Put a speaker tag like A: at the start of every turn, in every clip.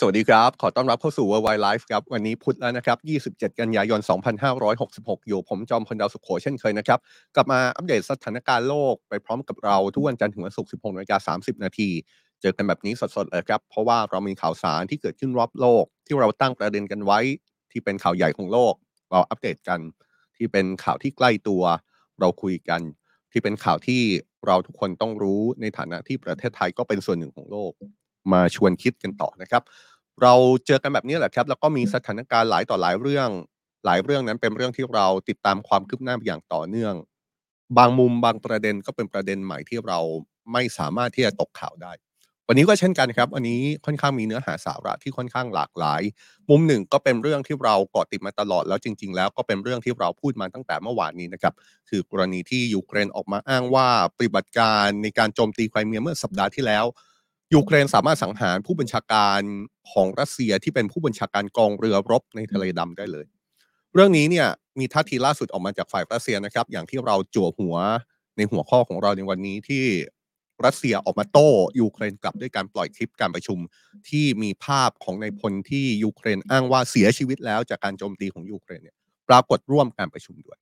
A: สวัสดีครับ ขอต้อนรับเข้าสู่ Worldwide Life ครับ วันนี้พุธแล้วนะครับ 27 กันยายน 2566 อยู่ผมจอมพลดาวสุขโขเช่นเคยนะครับ กลับมาอัปเดตสถานการณ์โลกไปพร้อมกับเราทุกวันจันทร์ถึงวันศุกร์ 16นาฬิกา30 นาที เจอกันแบบนี้สดๆเลยครับ เพราะว่าเรามีข่าวสารที่เกิดขึ้นรอบโลก ที่เราตั้งประเด็นกันไว้ที่เป็นข่าวใหญ่ของโลก เราอัปเดตกันที่เป็นข่าวที่ใกล้ตัว เราคุยกัน ที่เป็นข่าวที่เราทุกคนต้องรู้ในฐานะที่ประเทศไทยก็เป็นส่วนหนึ่งของโลก มาชวนคิดกันต่อนะครับ เราเจอกันแบบนี้แหละครับ แล้วก็มีสถานการณ์หลายต่อหลายเรื่อง หลายเรื่องนั้นเป็นเรื่องที่เราติดตามความคืบหน้าอย่างต่อเนื่อง บางมุมบางประเด็นก็เป็นประเด็นใหม่ที่เราไม่สามารถที่จะตกข่าวได้ วันนี้ก็เช่นกันครับวันนี้ค่อนข้างมีเนื้อหาสาระที่ค่อนข้างหลากหลาย มุมหนึ่งก็เป็นเรื่องที่เราเกาะติดมาตลอดแล้วจริง ๆ แล้วก็เป็นเรื่องที่เราพูดมาตั้งแต่เมื่อวานนี้นะครับ คือกรณีที่ยูเครนออกมาอ้างว่าปฏิบัติการในการโจมตีไครเมียเมื่อสัปดาห์ที่แล้ว ยูเครนสามารถสังหารผู้บัญชาการของรัสเซียที่เป็นผู้บัญชาการกองเรือรบในทะเลดำได้เลย เรื่องนี้เนี่ยมีท่าทีล่าสุดออกมาจากฝ่ายรัสเซียนะครับ อย่างที่เราจั่วหัวในหัวข้อของเราในวันนี้ที่รัสเซียออกมาโต้ยูเครนกลับด้วยการปล่อยคลิปการประชุมที่มีภาพของนายพลที่ยูเครนอ้างว่าเสียชีวิตแล้วจากการโจมตีของยูเครนเนี่ยปรากฏร่วมการประชุมด้วย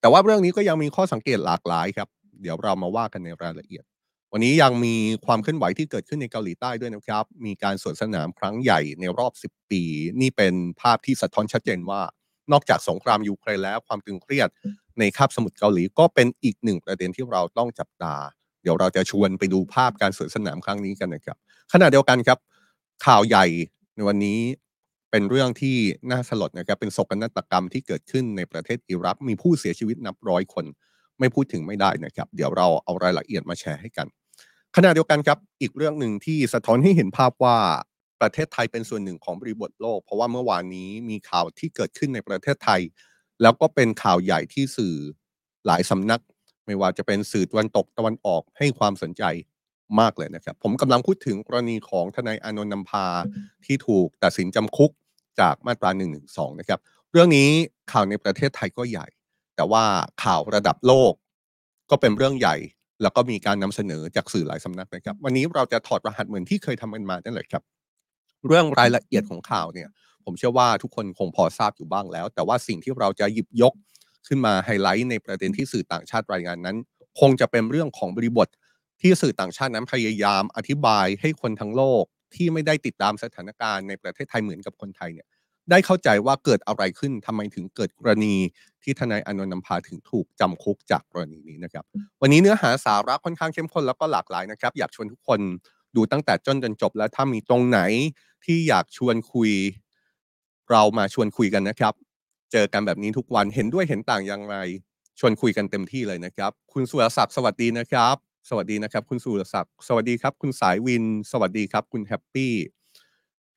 A: แต่ว่าเรื่องนี้ก็ยังมีข้อสังเกตหลากหลายครับ เดี๋ยวเรามาว่ากันในรายละเอียด วันนี้ยังมีความเคลื่อนไหวที่เกิดขึ้นในเกาหลีใต้ด้วยนะครับ มีการสวนสนามครั้งใหญ่ในรอบ 10 ปี นี่เป็นภาพที่สะท้อนชัดเจนว่า นอกจากสงครามยูเครนแล้วความตึงเครียดในคาบสมุทรเกาหลีก็เป็นอีกหนึ่งประเด็นที่เราต้องจับตา เดี๋ยวเราจะชวนไปดูภาพการสวนสนามครั้งนี้กันนะครับ ขณะเดียวกันครับ ข่าวใหญ่ในวันนี้เป็นเรื่องที่น่าสลดนะครับ เป็นโศกนาฏกรรมที่เกิดขึ้นในประเทศอิรัก มีผู้เสียชีวิตนับร้อยคน ไม่พูดถึงไม่ได้นะครับ เดี๋ยวเราเอารายละเอียดมาแชร์ให้กัน ขณะเดียวกันครับอีกเรื่องหนึ่งที่สะท้อนให้เห็นภาพว่าประเทศไทยเป็นส่วนหนึ่งของบริบทโลก เพราะว่าเมื่อวานนี้มีข่าวที่เกิดขึ้นในประเทศไทย แล้วก็เป็นข่าวใหญ่ที่สื่อหลายสำนัก ไม่ว่าจะเป็นสื่อตะวันตกตะวันออกให้ความสนใจมากเลยนะครับ ผมกำลังพูดถึงกรณีของทนายอนนท์นำพาที่ถูกตัดสินจำคุกจากมาตรา1นึนะครับ เรื่องนี้ข่าวในประเทศไทยก็ใหญ่ แต่ว่าข่าวระดับโลก ก็เป็นเรื่องใหญ่ แล้วก็มีการนำเสนอจากสื่อหลายสำนักนะครับ วันนี้เราจะถอดรหัสเหมือนที่เคยทำกันมานั่นแหละครับ เรื่องรายละเอียดของข่าวเนี่ย ผมเชื่อว่าทุกคนคงพอทราบอยู่บ้างแล้ว แต่ว่าสิ่งที่เราจะหยิบยกขึ้นมาไฮไลท์ในประเด็นที่สื่อต่างชาติรายงานนั้น คงจะเป็นเรื่องของบริบทที่สื่อต่างชาตินั้นพยายามอธิบายให้คนทั้งโลกที่ไม่ได้ติดตามสถานการณ์ในประเทศไทยเหมือนกับคนไทยเนี่ย ได้เข้าใจว่าเกิดอะไรขึ้นทำไมถึงเกิดกรณีที่ทนายอนนท์นำพาถึงถูกจำคุกจากกรณีนี้นะครับ วันนี้เนื้อหาสาระค่อนข้างเข้มข้นแล้วก็หลากหลายนะครับ อยากชวนทุกคนดูตั้งแต่จนจนจบ แล้วถ้ามีตรงไหนที่อยากชวนคุย เรามาชวนคุยกันนะครับ เจอกันแบบนี้ทุกวันเห็นด้วยเห็นต่างอย่างไร ชวนคุยกันเต็มที่เลยนะครับ คุณสุรศักดิ์สวัสดีนะครับ สวัสดีนะครับ คุณสุรศักดิ์สวัสดีครับ คุณสายวิน สวัสดีครับ คุณแฮปปี้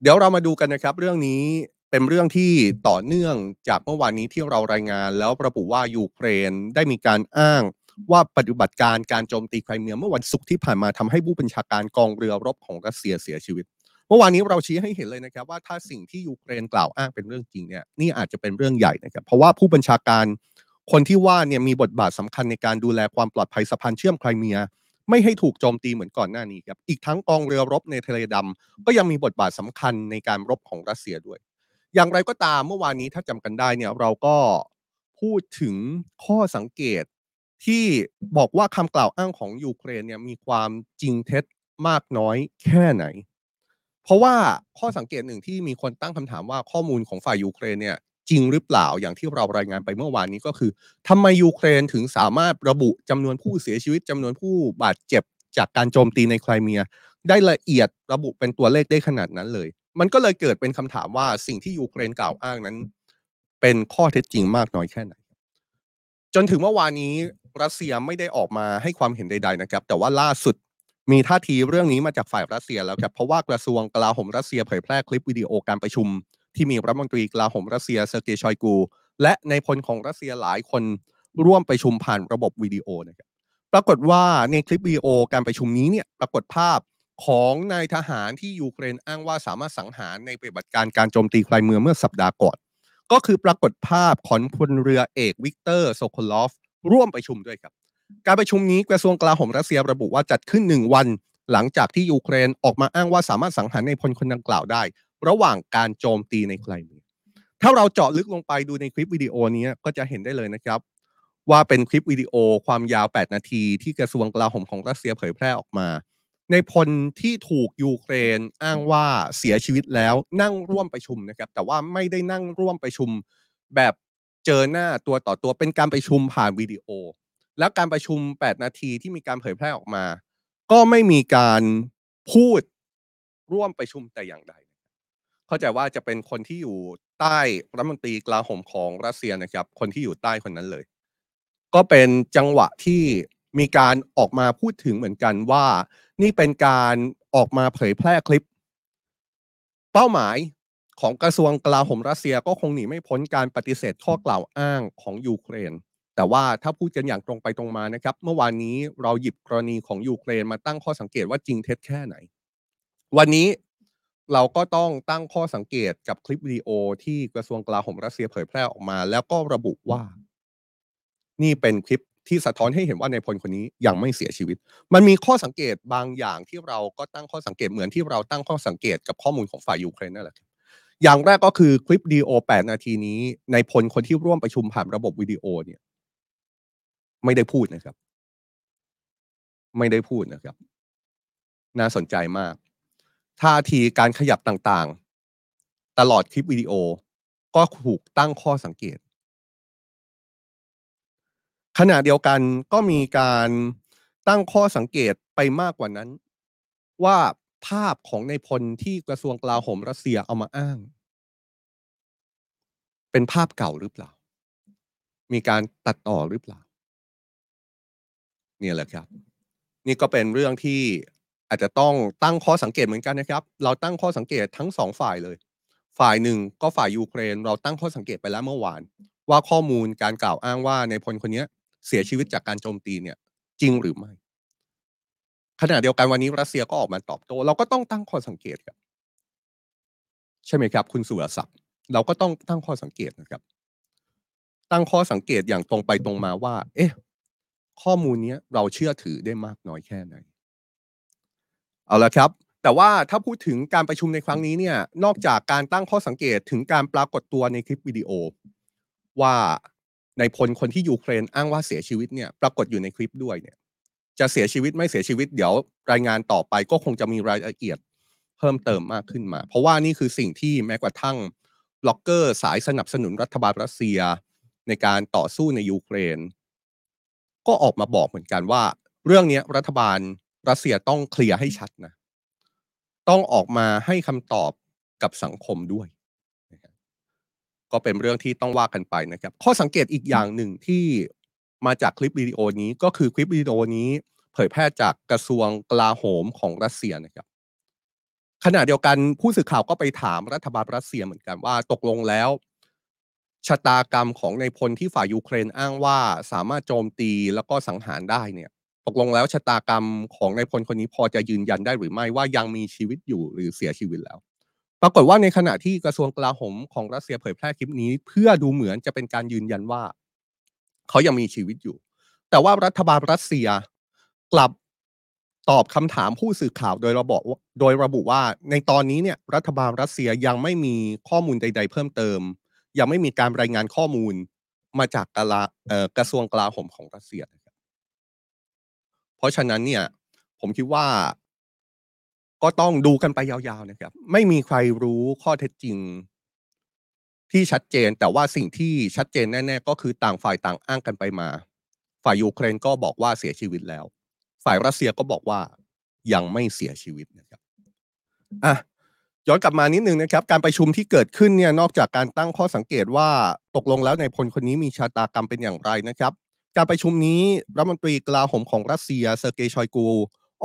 A: เดี๋ยวเรามาดูกันนะครับ เรื่องนี้ เป็นเรื่องที่ต่อเนื่องจากเมื่อวานนี้ที่เรารายงาน แล้วระบุว่ายูเครนได้มีการอ้างว่าปฏิบัติการการโจมตีไครเมียเมื่อวันศุกร์ที่ผ่านมาทำให้ผู้บัญชาการกองเรือรบของรัสเซียเสียชีวิต เมื่อวานนี้เราชี้ให้เห็นเลยนะครับว่าถ้าสิ่งที่ยูเครนกล่าวอ้างเป็นเรื่องจริงเนี่ยนี่อาจจะเป็นเรื่องใหญ่นะครับเพราะว่าผู้บัญชาการคนที่ว่าเนี่ยมีบทบาทสำคัญในการดูแลความปลอดภัยสะพานเชื่อมไครเมีย ไม่ให้ถูกโจมตีเหมือนก่อนหน้านี้ครับอีกทั้งกองเรือรบในทะเลดำก็ยังมีบทบาทสำคัญในการรบของรัสเซียด้วย อย่างไรก็ตามเมื่อวานนี้ถ้าจำกันได้เนี่ยเราก็พูดถึงข้อสังเกตที่บอกว่าคำกล่าวอ้างของยูเครนเนี่ยมีความจริงเท็จมากน้อยแค่ไหน เพราะว่าข้อสังเกตหนึ่งที่มีคนตั้งคำถามว่าข้อมูลของฝ่ายยูเครนเนี่ยจริงหรือเปล่าอย่างที่เรารายงานไปเมื่อวานนี้ก็คือทำไมยูเครนถึงสามารถระบุจำนวนผู้เสียชีวิตจำนวนผู้บาดเจ็บจากการโจมตีในไครเมีย ได้ละเอียดระบุเป็นตัวเลขได้ขนาดนั้นเลย มันก็เลยเกิดเป็นคำถามว่าสิ่งที่ยูเครนกล่าวอ้างนั้น เป็นข้อเท็จจริงมากน้อยแค่ไหน จนถึงเมื่อวานนี้รัสเซียไม่ได้ออกมาให้ความเห็นใด ๆ นะครับ แต่ว่าล่าสุดมีท่าทีเรื่องนี้มาจากฝ่ายรัสเซียแล้วครับเพราะว่ากระทรวงกลาโหมรัสเซียเผยแพร่คลิปวิดีโอการประชุม ที่มีรัฐมนตรีกลาโหมรัสเซียเซอร์เกย์ชอยกู และนายพลของรัสเซียหลายคนร่วมประชุมผ่านระบบวิดีโอนะครับปรากฏว่าในคลิปวิดีโอการประชุมนี้เนี่ยปรากฏภาพ ของนายทหารที่ยูเครนอ้างว่าสามารถสังหารในปฏิบัติการการโจมตีไครเมียเมื่อสัปดาห์ก่อน ก็คือปรากฏภาพของพลเรือเอกวิกเตอร์โซโคลอฟ ร่วมประชุมด้วยครับ การประชุมนี้กระทรวงกลาโหมรัสเซียระบุว่าจัดขึ้นหนึ่งวัน หลังจากที่ยูเครนออกมาอ้างว่าสามารถสังหารนายพลคนดังกล่าวได้ ระหว่างการโจมตีในไครเมียถ้าเราเจาะลึกลงไปดูในคลิปวิดีโอนี้ก็จะเห็นได้เลยนะครับว่าเป็นคลิปวิดีโอความยาว 8 นาที ที่กระทรวงกลาโหมของรัสเซียเผยแพร่ออกมา นายพลที่ถูกยูเครนอ้างว่าเสียชีวิตแล้วนั่งร่วมประชุมนะครับ แต่ว่าไม่ได้นั่งร่วมประชุมแบบเจอหน้าตัวต่อตัวเป็นการประชุมผ่านวิดีโอ และการประชุม 8 นาทีที่มีการเผยแพร่ออกมา ก็ไม่มีการพูดร่วมประชุมแต่อย่างใด เข้าใจว่าจะเป็นคนที่อยู่ใต้รัฐมนตรีกลาโหมของรัสเซียนะครับ คนที่อยู่ใต้คนนั้นเลย ก็เป็นจังหวะที่มีการออกมาพูดถึงเหมือนกันว่า นี่เป็นการออกมาเผยแพร่คลิป เป้าหมายของกระทรวงกลาโหมรัสเซียก็คงหนีไม่พ้นการปฏิเสธข้อกล่าวอ้างของยูเครน แต่ว่าถ้าพูดกันอย่างตรงไปตรงมานะครับ เมื่อวานนี้เราหยิบกรณีของยูเครนมาตั้งข้อสังเกตว่าจริงเท็จแค่ไหน วันนี้เราก็ต้องตั้งข้อสังเกตกับคลิปวิดีโอที่กระทรวงกลาโหมรัสเซียเผยแพร่ออกมา แล้วก็ระบุว่า นี่เป็นคลิป ที่สะท้อนให้เห็นว่าในพลคนนี้ยังไม่เสียชีวิต มันมีข้อสังเกตบางอย่างที่เราก็ตั้งข้อสังเกตเหมือนที่เราตั้งข้อสังเกตกับข้อมูลของฝ่ายยูเครนนั่นแหละอย่างแรกก็คือคลิปดีโอ8นาทีนี้ ในพลคนที่ร่วมประชุมผ่านระบบวิดีโอเนี่ย ไม่ได้พูดนะครับ ไม่ได้พูดนะครับ น่าสนใจมากท่าทีการขยับต่างๆ ตลอดคลิปวิดีโอ ก็ถูกตั้งข้อสังเกต ขณะเดียวกันก็มีการตั้งข้อสังเกตไปมากกว่านั้น ว่าภาพของในพลที่กระทรวงกลาโหมรัสเซียเอามาอ้าง เป็นภาพเก่าหรือเปล่า มีการตัดต่อหรือเปล่า เนี่ยแหละครับ นี่ก็เป็นเรื่องที่อาจจะต้องตั้งข้อสังเกตเหมือนกันนะครับ เราตั้งข้อสังเกตทั้งสองฝ่ายเลย ฝ่ายหนึ่งก็ฝ่ายยูเครน เราตั้งข้อสังเกตไปแล้วเมื่อวาน ว่าข้อมูลการกล่าวอ้างว่าในพลคนนี้ เสียชีวิตจากการโจมตีเนี่ย จริงหรือไม่ขณะเดียวกันวันนี้รัสเซียก็ออกมาตอบโต้เราก็ต้องตั้งข้อสังเกตครับ ใช่ไหมครับ คุณสุรศักดิ์เราก็ต้องตั้งข้อสังเกตนะครับ ตั้งข้อสังเกตอย่างตรงไปตรงมาว่า เอ๊ะ ข้อมูลนี้เราเชื่อถือได้มากน้อยแค่ไหน เอาละครับ แต่ว่าถ้าพูดถึงการประชุมในครั้งนี้เนี่ย นอกจากการตั้งข้อสังเกตถึงการปรากฏตัวในคลิปวิดีโอ ว่า นายพลคนที่ยูเครนอ้างว่าเสียชีวิตเนี่ยปรากฏอยู่ในคลิปด้วยเนี่ย จะเสียชีวิตไม่เสียชีวิตเดี๋ยวรายงานต่อไปก็คงจะมีรายละเอียดเพิ่มเติมมากขึ้นมา เพราะว่านี่คือสิ่งที่แม้กระทั่งบล็อกเกอร์สายสนับสนุนรัฐบาลรัสเซีย ในการต่อสู้ในยูเครน ก็ออกมาบอกเหมือนกันว่า เรื่องนี้รัฐบาลรัสเซียต้องเคลียร์ให้ชัดนะ ต้องออกมาให้คำตอบกับสังคมด้วย ก็เป็นเรื่องที่ต้องว่ากันไปนะครับ ข้อสังเกตอีกอย่างหนึ่งที่มาจากคลิปวิดีโอนี้ก็คือคลิปวิดีโอนี้เผยแพร่จากกระทรวงกลาโหมของรัสเซียนะครับขณะเดียวกันผู้สื่อข่าวก็ไปถามรัฐบาลรัสเซียเหมือนกันว่าตกลงแล้ว ชะตากรรมของในพลที่ฝ่ายยูเครนอ้างว่าสามารถโจมตีแล้วก็สังหารได้เนี่ยตกลงแล้วชะตากรรมของในพลคนนี้พอจะยืนยันได้หรือไม่ว่ายังมีชีวิตอยู่หรือเสียชีวิตแล้ว ปรากฏว่าในขณะที่กระทรวงกลาโหมของรัสเซียเผยแพร่คลิปนี้ เพื่อดูเหมือนจะเป็นการยืนยันว่า เขายังมีชีวิตอยู่ แต่ว่ารัฐบาลรัสเซียกลับตอบคำถามผู้สื่อข่าวโดยระบอกโดยระบุว่า ในตอนนี้เนี่ยรัฐบาลรัสเซียยังไม่มีข้อมูลใด ๆ เพิ่มเติม ยังไม่มีการรายงานข้อมูลมาจากกลากระทรวงกลาโหมของรัสเซีย เพราะฉะนั้นเนี่ย ผมคิดว่า ก็ต้องดูกันไปยาวๆนะครับ ไม่มีใครรู้ข้อเท็จจริง ที่ชัดเจน แต่ว่าสิ่งที่ชัดเจนแน่ๆก็คือต่างฝ่ายต่างอ้างกันไปมา ฝ่ายยูเครนก็บอกว่าเสียชีวิตแล้ว ฝ่ายรัสเซียก็บอกว่ายังไม่เสียชีวิตนะครับอะย้อนกลับมานิดนึงนะครับ การประชุมที่เกิดขึ้นเนี่ยนอกจากการตั้งข้อสังเกตว่าตกลงแล้วในพลคนนี้มีชะตากรรมเป็นอย่างไรนะครับ การประชุมนี้รัฐมนตรีกลาโหมของรัสเซียเซอร์เกย์ชอยกู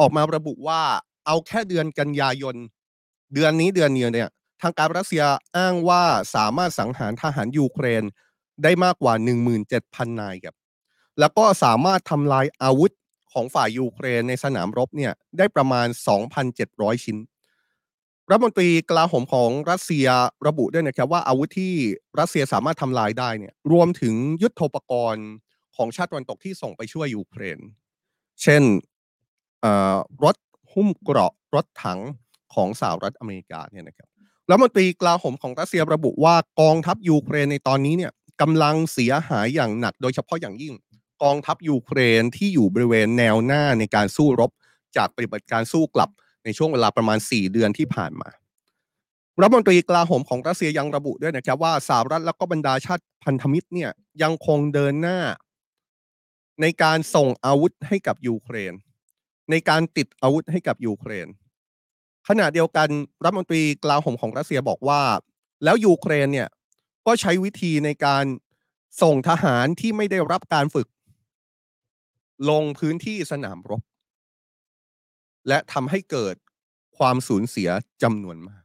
A: ออกมาระบุว่า เอาแค่เดือนกันยายน เดือนนี้เดือนเดียวเนี่ย ทางการรัสเซียอ้างว่าสามารถสังหารทหารยูเครนได้มากกว่า 17,000 นายครับ แล้วก็สามารถทำลายอาวุธของฝ่ายยูเครนในสนามรบเนี่ยได้ประมาณ 2,700 ชิ้น รัฐมนตรีกลาโหมของรัสเซียระบุด้วยนะครับว่าอาวุธที่รัสเซียสามารถทำลายได้เนี่ยรวมถึงยุทธปกรณ์ของชาติตะวันตกที่ส่งไปช่วยยูเครน เช่นรถ หุ้มเกราะรถถังของสหรัฐอเมริกาเนี่ยนะครับรัฐมนตรีกลาโหมของรัสเซียระบุว่ากองทัพยูเครนในตอนนี้เนี่ยกำลังเสียหายอย่างหนัก โดยเฉพาะอย่างยิ่ง กองทัพยูเครนที่อยู่บริเวณแนวหน้าในการสู้รบ จากปฏิบัติการสู้กลับในช่วงเวลาประมาณ 4 เดือนที่ผ่านมารัฐมนตรีกลาโหมของรัสเซียยังระบุด้วยนะครับว่าสหรัฐและก็บรรดาชาติพันธมิตรเนี่ยยังคงเดินหน้า ในการส่งอาวุธให้กับยูเครน ในการติดอาวุธให้กับยูเครน ขณะเดียวกันรัฐมนตรีกลาโหมของรัสเซียบอกว่า แล้วยูเครนเนี่ยก็ใช้วิธีในการส่งทหารที่ไม่ได้รับการฝึก ลงพื้นที่สนามรบ และทำให้เกิดความสูญเสียจำนวนมาก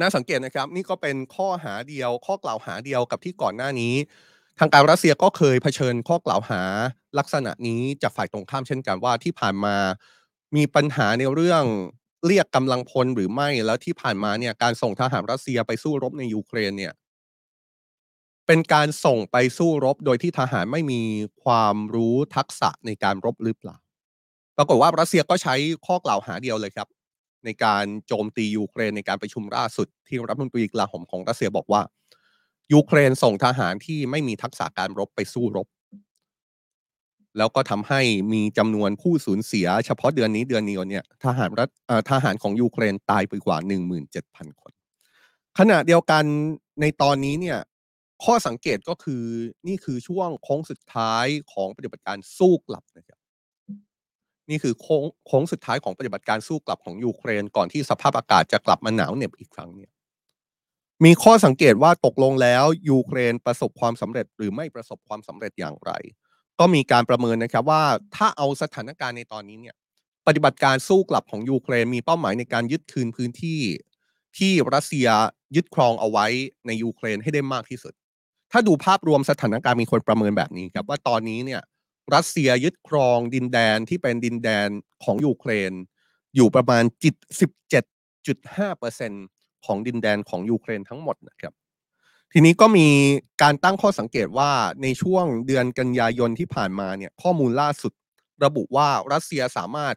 A: น่าสังเกตนะครับ นี่ก็เป็นข้อหาเดียวข้อกล่าวหาเดียวกับที่ก่อนหน้านี้ ทางการรัสเซียก็เคยเผชิญข้อกล่าวหาลักษณะนี้จากฝ่ายตรงข้ามเช่นกันว่าที่ผ่านมามีปัญหาในเรื่องเรียกกำลังพลหรือไม่แล้วที่ผ่านมาเนี่ยการส่งทหารรัสเซียไปสู้รบในยูเครนเนี่ยเป็นการส่งไปสู้รบโดยที่ทหารไม่มีความรู้ทักษะในการรบหรือเปล่า ปรากฏว่ารัสเซียก็ใช้ข้อกล่าวหาเดียวเลยครับ ในการโจมตียูเครนในการประชุมล่าสุดที่รัฐมนตรีกลาโหมของรัสเซียบอกว่า ยูเครนส่งทหารที่ไม่มีทักษะการรบไปสู้รบ แล้วก็ทำให้มีจำนวนผู้สูญเสีย เฉพาะเดือนนี้เดือนนี้เนี่ยทหารรัฐทหารของยูเครนตายไปกว่า 17,000 คน ขณะเดียวกันในตอนนี้เนี่ยข้อสังเกตก็คือนี่คือช่วงโค้งสุดท้ายของปฏิบัติการสู้กลับนะครับนี่คือโค้งโค้งสุดท้ายของปฏิบัติการสู้กลับของยูเครนก่อนที่สภาพอากาศจะกลับมาหนาวเหน็บอีกครั้งเนี่ย มีข้อสังเกตว่าตกลงแล้วยูเครนประสบความสำเร็จหรือไม่ประสบความสำเร็จอย่างไร ก็มีการประเมินนะครับว่าถ้าเอาสถานการณ์ในตอนนี้เนี่ยปฏิบัติการสู้กลับของยูเครนมีเป้าหมายในการยึดคืนพื้นที่ ที่รัสเซียยึดครองเอาไว้ในยูเครนให้ได้มากที่สุด ถ้าดูภาพรวมสถานการณ์มีคนประเมินแบบนี้ครับว่าตอนนี้เนี่ยรัสเซียยึดครองดินแดนที่เป็นดินแดนของยูเครน อยู่ประมาณจิต17.5เปอร์เซ็นต์ ของดินแดนของยูเครนทั้งหมดนะครับ ทีนี้ก็มีการตั้งข้อสังเกตว่าในช่วงเดือนกันยายนที่ผ่านมาเนี่ยข้อมูลล่าสุดระบุว่ารัสเซียสามารถ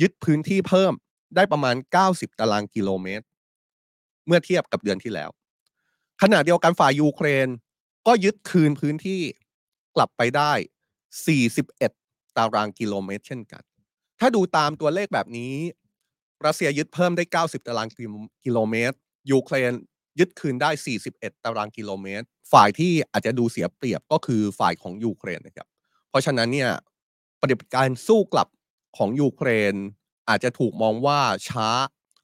A: ยึดพื้นที่เพิ่มได้ประมาณ 90 ตารางกิโลเมตร เมื่อเทียบกับเดือนที่แล้ว ขณะเดียวกันฝ่ายยูเครนก็ยึดคืนพื้นที่กลับไปได้ 41 ตารางกิโลเมตร เช่นกัน ถ้าดูตามตัวเลขแบบนี้ รัสเซียยึดเพิ่มได้ 90 ตารางกิโลเมตร ยูเครนยึดคืนได้ 41 ตารางกิโลเมตร ฝ่ายที่อาจจะดูเสียเปรียบก็คือฝ่ายของยูเครนนะครับ เพราะฉะนั้นเนี่ยปฏิบัติการสู้กลับของยูเครน อาจจะถูกมองว่าช้า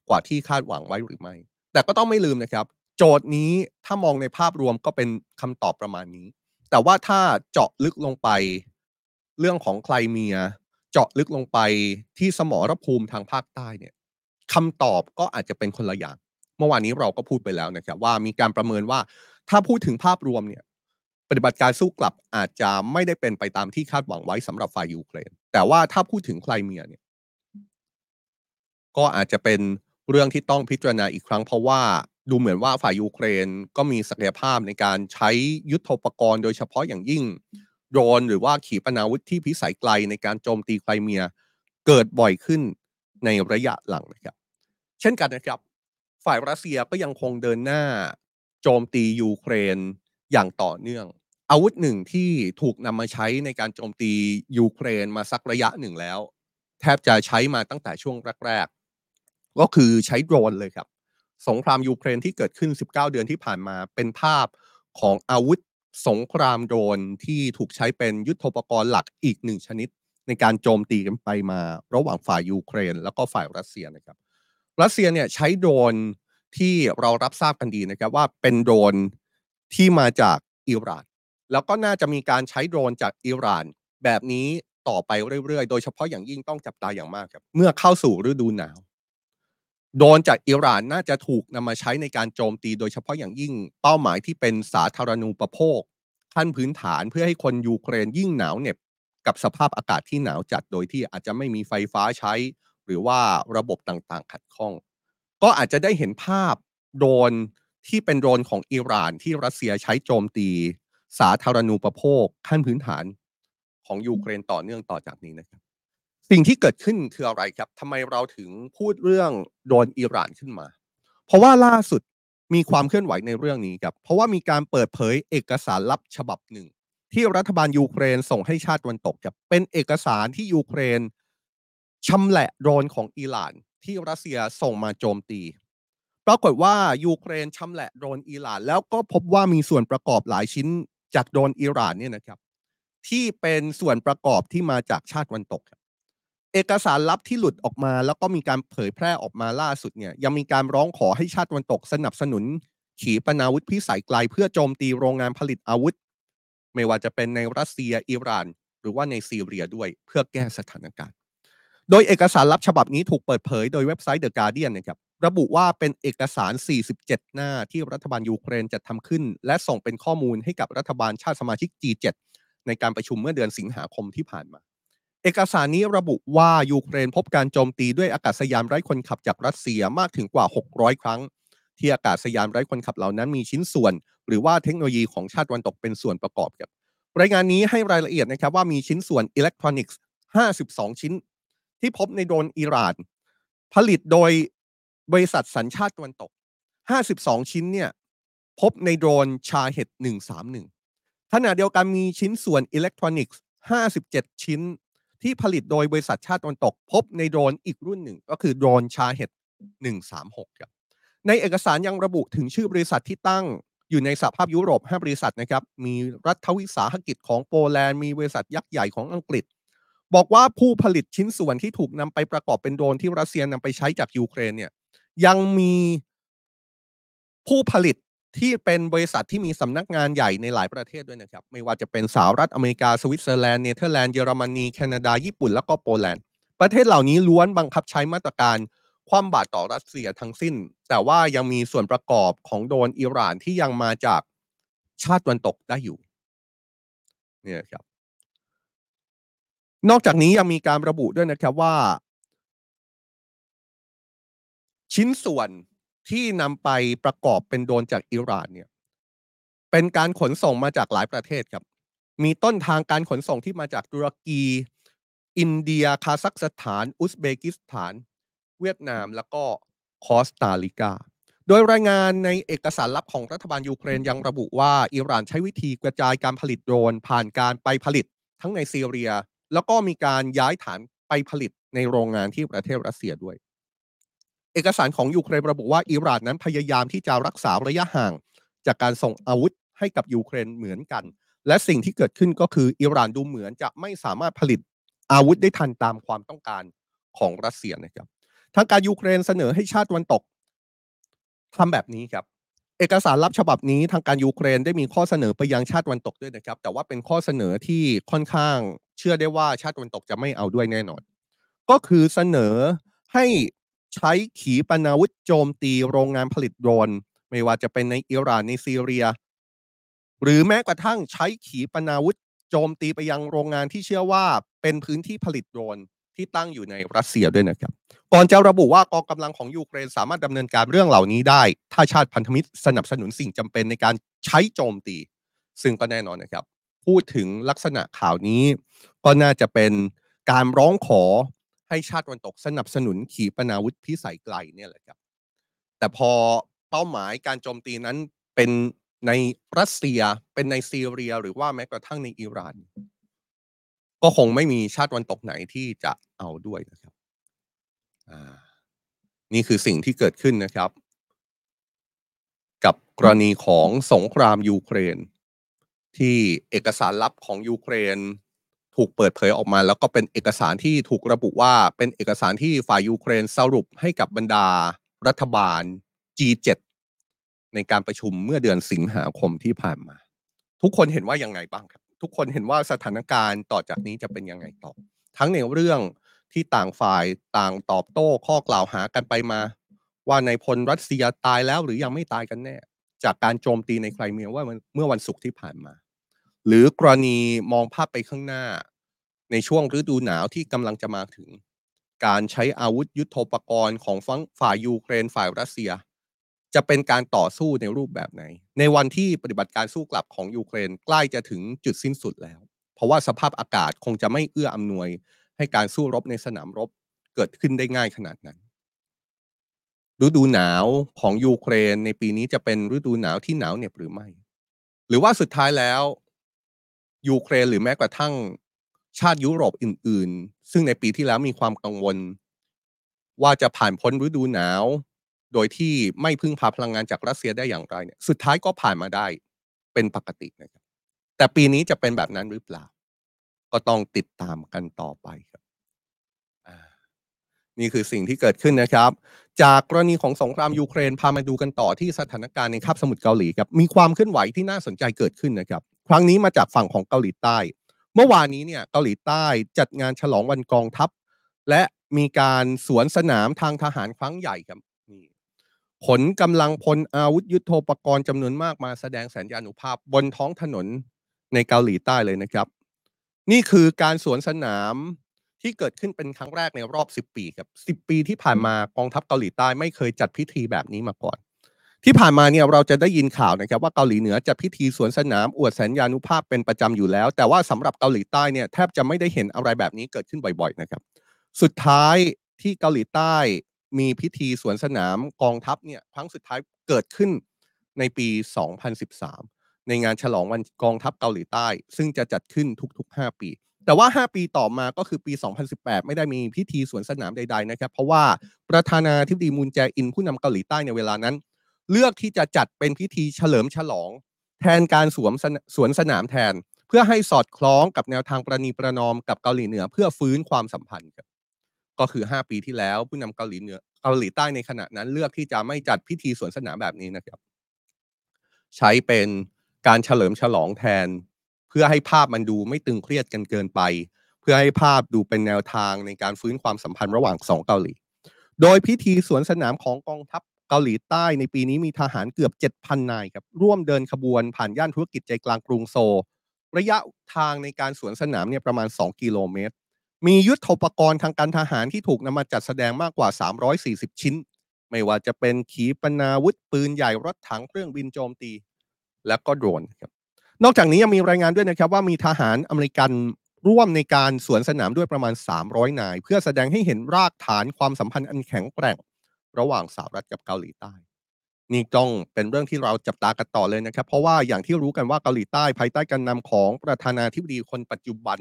A: กว่าที่คาดหวังไว้หรือไม่ แต่ก็ต้องไม่ลืมนะครับ โจทย์นี้ถ้ามองในภาพรวมก็เป็นคำตอบประมาณนี้ แต่ว่าถ้าเจาะลึกลงไปเรื่องของไคลเมีย เจาะลึกลงไปที่สมรภูมิทางภาคใต้เนี่ย คำตอบก็อาจจะเป็นคนละอย่าง เมื่อวานนี้เราก็พูดไปแล้วนะครับว่ามีการประเมินว่าถ้าพูดถึงภาพรวมเนี่ยปฏิบัติการสู้กลับอาจจะไม่ได้เป็นไปตามที่คาดหวังไว้สำหรับฝ่ายยูเครน แต่ว่าถ้าพูดถึงไคลเมียเนี่ย ก็อาจจะเป็นเรื่องที่ต้องพิจารณาอีกครั้งเพราะว่าดูเหมือนว่าฝ่ายยูเครนก็มีศักยภาพในการใช้ยุทโธปกรณ์โดยเฉพาะอย่างยิ่งโดรนหรือว่าขีปนาวุธที่พิสัยไกลในการโจมตีไคลเมียเกิดบ่อยขึ้นในระยะหลังนะครับ เช่นกันนะครับ ฝ่ายรัสเซียก็ยังคงเดินหน้า โจมตียูเครนอย่างต่อเนื่อง อาวุธหนึ่งที่ถูกนำมาใช้ในการโจมตียูเครนมาสักระยะหนึ่งแล้ว แทบจะใช้มาตั้งแต่ช่วงแรกๆ ก็คือใช้โดรนเลยครับ สงครามยูเครนที่เกิดขึ้น 19 เดือนที่ผ่านมาเป็นภาพของอาวุธสงครามโดรนที่ถูกใช้เป็นยุทโธปกรณ์หลักอีกหนึ่งชนิด ในการโจมตีกันไปมา ระหว่างฝ่ายยูเครน แล้วก็ฝ่ายรัสเซียนะครับ รัสเซียเนี่ยใช้โดรนที่เรารับทราบกันดีนะครับว่าเป็นโดรนที่มาจากอิหร่าน แล้วก็น่าจะมีการใช้โดรนจากอิหร่าน แบบนี้ต่อไปเรื่อยๆ โดยเฉพาะอย่างยิ่งต้องจับตาอย่างมากครับ เมื่อเข้าสู่ฤดูหนาว โดรนจากอิหร่านน่าจะถูกนำมาใช้ในการโจมตีโดยเฉพาะอย่างยิ่งเป้าหมายที่เป็นสาธารณูปโภค ขั้นพื้นฐานเพื่อให้คนยูเครนยิ่งหนาวเหน็บกับสภาพอากาศที่หนาวจัดโดยที่อาจจะไม่มีไฟฟ้าใช้ หรือว่าระบบต่างๆ ขัดข้อง ก็อาจจะได้เห็นภาพโดรนที่เป็นโดรนของอิหร่านที่รัสเซียใช้โจมตี สาธารณูปโภคขั้นพื้นฐานของยูเครนต่อเนื่องต่อจากนี้นะครับ สิ่งที่เกิดขึ้นคืออะไรครับทำไมเราถึงพูดเรื่องโดรนอิหร่านขึ้นมา เพราะว่าล่าสุดมีความเคลื่อนไหวในเรื่องนี้ครับ เพราะว่ามีการเปิดเผยเอกสารลับฉบับหนึ่ง ที่รัฐบาลยูเครนส่งให้ชาติตะวันตกครับเป็นเอกสารที่ยูเครน ชำแหละโดรนของอิหร่านที่รัสเซียส่งมาโจมตี ปรากฏว่ายูเครนชำแหละโดรนอิหร่าน แล้วก็พบว่ามีส่วนประกอบหลายชิ้นจากโดรนอิหร่านเนี่ยนะครับ ที่เป็นส่วนประกอบที่มาจากชาติวันตกครับเอกสารลับที่หลุดออกมา แล้วก็มีการเผยแพร่ออกมาล่าสุดเนี่ยยังมีการร้องขอให้ชาติวันตกสนับสนุน ขีปนาวุธพิสัยไกลเพื่อโจมตีโรงงานผลิตอาวุธ ไม่ว่าจะเป็นในรัสเซียอิหร่าน หรือว่าในซีเรียด้วยเพื่อแก้สถานการณ์ โดยเอกสารลับฉบับนี้ถูกเปิดเผยโดยเว็บไซต์ The Guardian นะครับระบุว่าเป็นเอกสาร 47 หน้าที่รัฐบาลยูเครนจัดทำขึ้น และส่งเป็นข้อมูลให้กับรัฐบาลชาติสมาชิก G7 ในการประชุมเมื่อเดือนสิงหาคมที่ผ่านมา เอกสารนี้ระบุว่ายูเครนพบการโจมตีด้วยอากาศยานไร้คนขับจากรัสเซียมากถึงกว่า 600 ครั้ง ที่อากาศยานไร้คนขับเหล่านั้นมีชิ้นส่วน หรือว่าเทคโนโลยีของชาติวันตกเป็นส่วนประกอบครับรายงานนี้ให้รายละเอียดนะครับว่ามีชิ้นส่วนอิเล็กทรอนิกส์ 52 ชิ้น ที่พบในโดรนอิหร่าน ผลิตโดยบริษัทสัญชาติตะวันตก 52 ชิ้นเนี่ยพบในโดรนชาเฮด131ขณะเดียวกันมีชิ้นส่วนอิเล็กทรอนิกส์57 ชิ้น ที่ผลิตโดยบริษัทชาติตะวันตก พบในโดรนอีกรุ่นหนึ่ง ก็คือโดรนชาเฮด136ครับในเอกสารยังระบุถึงชื่อบริษัทที่ตั้งอยู่ในสหภาพยุโรป 5 บริษัทนะครับ มีรัฐวิสาหกิจของโปแลนด์ มีบริษัทยักษ์ใหญ่ของอังกฤษ บอกว่าผู้ผลิตชิ้นส่วนที่ถูกนำไปประกอบเป็นโดรนที่รัสเซียนำไปใช้จากยูเครนเนี่ยยังมีผู้ผลิตที่เป็นบริษัทที่มีสำนักงานใหญ่ในหลายประเทศด้วยนะครับ ไม่ว่าจะเป็นสหรัฐอเมริกาสวิตเซอร์แลนด์เนเธอร์แลนด์เยอรมนีแคนาดา ญี่ปุ่น แล้วก็โปแลนด์ ประเทศเหล่านี้ล้วนบังคับใช้มาตรการคว่ำบาตรต่อรัสเซียทั้งสิ้น แต่ว่ายังมีส่วนประกอบของโดนอิหร่านที่ยังมาจากชาติตะวันตกได้อยู่เนี่ยครับ นอกจากนี้ยังมีการระบุด้วยนะครับว่า ชิ้นส่วนที่นำไปประกอบเป็นโดรนจากอิหร่านเนี่ยเป็นการขนส่งมาจากหลายประเทศครับ มีต้นทางการขนส่งที่มาจากตุรกี อินเดีย คาซัคสถาน อุซเบกิสถาน เวียดนาม แล้วก็คอสตาริกา โดยรายงานในเอกสารลับของรัฐบาลยูเครนยังระบุว่าอิหร่านใช้วิธีกระจายการผลิตโดรนผ่านการไปผลิตทั้งในซีเรีย แล้วก็มีการย้ายฐานไปผลิตในโรงงานที่ประเทศรัสเซียด้วย เอกสารของยูเครนระบุว่าอิหร่านนั้นพยายามที่จะรักษาระยะห่าง จากการส่งอาวุธให้กับยูเครนเหมือนกัน และสิ่งที่เกิดขึ้นก็คืออิหร่านดูเหมือนจะไม่สามารถผลิตอาวุธได้ทันตามความต้องการของรัสเซียนะครับทางการยูเครนเสนอให้ชาติตะวันตกทำแบบนี้ครับ เอกสารลับฉบับนี้ทางการยูเครนได้มีข้อเสนอไปยังชาติตะวันตกด้วยนะครับ แต่ว่าเป็นข้อเสนอที่ค่อนข้าง เชื่อได้ว่าชาติตะวันตกจะไม่เอาด้วยแน่นอน ก็คือเสนอให้ใช้ขีปนาวุธโจมตีโรงงานผลิตโดรนไม่ว่าจะเป็นในอิหร่านในซีเรีย หรือแม้กระทั่งใช้ขีปนาวุธโจมตีไปยังโรงงานที่เชื่อว่าเป็นพื้นที่ผลิตโดรนที่ตั้งอยู่ในรัสเซียด้วยนะครับก่อนจะระบุว่ากองกำลังของยูเครนสามารถดำเนินการเรื่องเหล่านี้ได้ ถ้าชาติพันธมิตรสนับสนุนสิ่งจำเป็นในการใช้โจมตี ซึ่งก็แน่นอนนะครับ พูดถึงลักษณะข่าวนี้ ก็น่าจะเป็นการร้องขอให้ชาติวันตกสนับสนุนขีปนาวุธพิสัยไกลเนี่ยแหละครับ แต่พอเป้าหมายการโจมตีนั้นเป็นในรัสเซียเป็นในซีเรียหรือว่าแม้กระทั่งในอิหร่าน ก็คงไม่มีชาติวันตกไหนที่จะเอาด้วยนะครับนี่คือสิ่งที่เกิดขึ้นนะครับ กับกรณีของสงครามยูเครน ที่เอกสารลับของยูเครน ถูกเปิดเผยออกมา แล้วก็เป็นเอกสารที่ถูกระบุว่าเป็นเอกสารที่ฝ่ายยูเครนสรุปให้กับบรรดารัฐบาล G7 ในการประชุมเมื่อเดือนสิงหาคมที่ผ่านมา ทุกคนเห็นว่ายังไงบ้างครับ ทุกคนเห็นว่าสถานการณ์ต่อจากนี้จะเป็นยังไงต่อ ทั้งในเรื่องที่ต่างฝ่ายต่างตอบโต้ข้อกล่าวหากันไปมา ว่าในพลรัสเซียตายแล้วหรือยังไม่ตายกันแน่ จากการโจมตีในไครเมียว่าเมื่อวันศุกร์ที่ผ่านมา หรือกรณีมองภาพไปข้างหน้า ในช่วงฤดูหนาวที่กำลังจะมาถึง การใช้อาวุธยุโทโธปกรณ์ของฝ่ายยูเครนฝ่ายรัสเซีย จะเป็นการต่อสู้ในรูปแบบไหน ในวันที่ปฏิบัติการสู้กลับของยูเครนใกล้จะถึงจุดสิ้นสุดแล้ว เพราะว่าสภาพอากาศคงจะไม่เอื้ออำนวย ให้การสู้รบในสนามรบเกิดขึ้นได้ง่ายขนาดนั้น ฤดูหนาวของยูเครนในปีนี้จะเป็นฤดูหนาวที่หนาวเหน็บหรือไม่ หรือว่าสุดท้ายแล้วยูเครนหรือแม้กระทั่งชาติยุโรปอื่น ๆ ซึ่งในปีที่แล้วมีความกังวล ว่าจะผ่านพ้นฤดูหนาว โดยที่ไม่พึ่งพาพลังงานจากรัสเซียได้อย่างไรเนี่ย สุดท้ายก็ผ่านมาได้เป็นปกตินะครับ แต่ปีนี้จะเป็นแบบนั้นหรือเปล่า ก็ต้องติดตามกันต่อไปครับ นี่คือสิ่งที่เกิดขึ้นนะครับ จากกรณีของสงครามยูเครนพามาดูกันต่อที่สถานการณ์ในคาบสมุทรเกาหลีครับมีความเคลื่อนไหวที่น่าสนใจเกิดขึ้นนะครับ ครั้งนี้มาจากฝั่งของเกาหลีใต้ เมื่อวานนี้เนี่ยเกาหลีใต้จัดงานฉลองวันกองทัพ และมีการสวนสนามทางทหารครั้งใหญ่ครับนี่ขนกำลังพลอาวุธยุโทโธปกรณ์จำนวนมากมาแสดงสัญญานุภาพบนท้องถนนในเกาหลีใต้เลยนะครับ นี่คือการสวนสนาม ที่เกิดขึ้นเป็นครั้งแรกในรอบ 10 ปีครับ 10 ปีที่ผ่านมากองทัพเกาหลีใต้ไม่เคยจัดพิธีแบบนี้มาก่อน ที่ผ่านมาเนี่ยเราจะได้ยินข่าวนะครับว่าเกาหลีเหนือจัดพิธีสวนสนามอวดสัญญานุภาพเป็นประจำอยู่แล้ว แต่ว่าสำหรับเกาหลีใต้เนี่ยแทบจะไม่ได้เห็นอะไรแบบนี้เกิดขึ้นบ่อยๆนะครับ สุดท้ายที่เกาหลีใต้มีพิธีสวนสนามกองทัพเนี่ยครั้งสุดท้ายเกิดขึ้นในปี 2013 ในงานฉลองวันกองทัพเกาหลีใต้ ซึ่งจะจัดขึ้นทุกๆ 5 ปี แต่ว่า 5 ปีต่อมาก็คือปี 2018 ไม่ได้มีพิธีสวนสนามใดๆนะครับ เพราะว่าประธานาธิบดีมูนแจอินผู้นำเกาหลีใต้ในเวลานั้น เลือกที่จะจัดเป็นพิธีเฉลิมฉลอง แทนการสวมสวนสนามแทน เพื่อให้สอดคล้องกับแนวทางประนีประนอมกับเกาหลีเหนือ เพื่อฟื้นความสัมพันธ์ครับก็คือ 5 ปีที่แล้วผู้นำเกาหลีเหนือเกาหลีใต้ในขณะนั้นเลือกที่จะไม่จัดพิธีสวนสนามแบบนี้นะครับ ใช้เป็นการเฉลิมฉลองแทน เพื่อให้ภาพมันดูไม่ตึงเครียดกันเกินไป เพื่อให้ภาพดูเป็นแนวทางในการฟื้นความสัมพันธ์ระหว่างสองเกาหลี โดยพิธีสวนสนามของกองทัพเกาหลีใต้ในปีนี้มีทหารเกือบ 7,000 นายครับร่วมเดินขบวนผ่านย่านธุรกิจใจกลางกรุงโซ ระยะทางในการสวนสนามเนี่ยประมาณ 2 กิโลเมตร มียุทธปกรณ์ทางการทหารที่ถูกนำมาจัดแสดงมากกว่า 340 ชิ้น ไม่ว่าจะเป็นขีปนาวุธปืนใหญ่รถถังเครื่องบินโจมตี และก็โดรนครับ นอกจากนี้ยังมีรายงานด้วยนะครับว่ามีทหารอเมริกันร่วมในการสวนสนามด้วยประมาณ 300 นาย เพื่อแสดงให้เห็นรากฐานความสัมพันธ์อันแข็งแกร่ง ระหว่างสหรัฐกับเกาหลีใต้ นี่ต้องเป็นเรื่องที่เราจับตากันต่อเลยนะครับ เพราะว่าอย่างที่รู้กันว่าเกาหลีใต้ ภายใต้การนำของประธานาธิบดีคนปัจจุบัน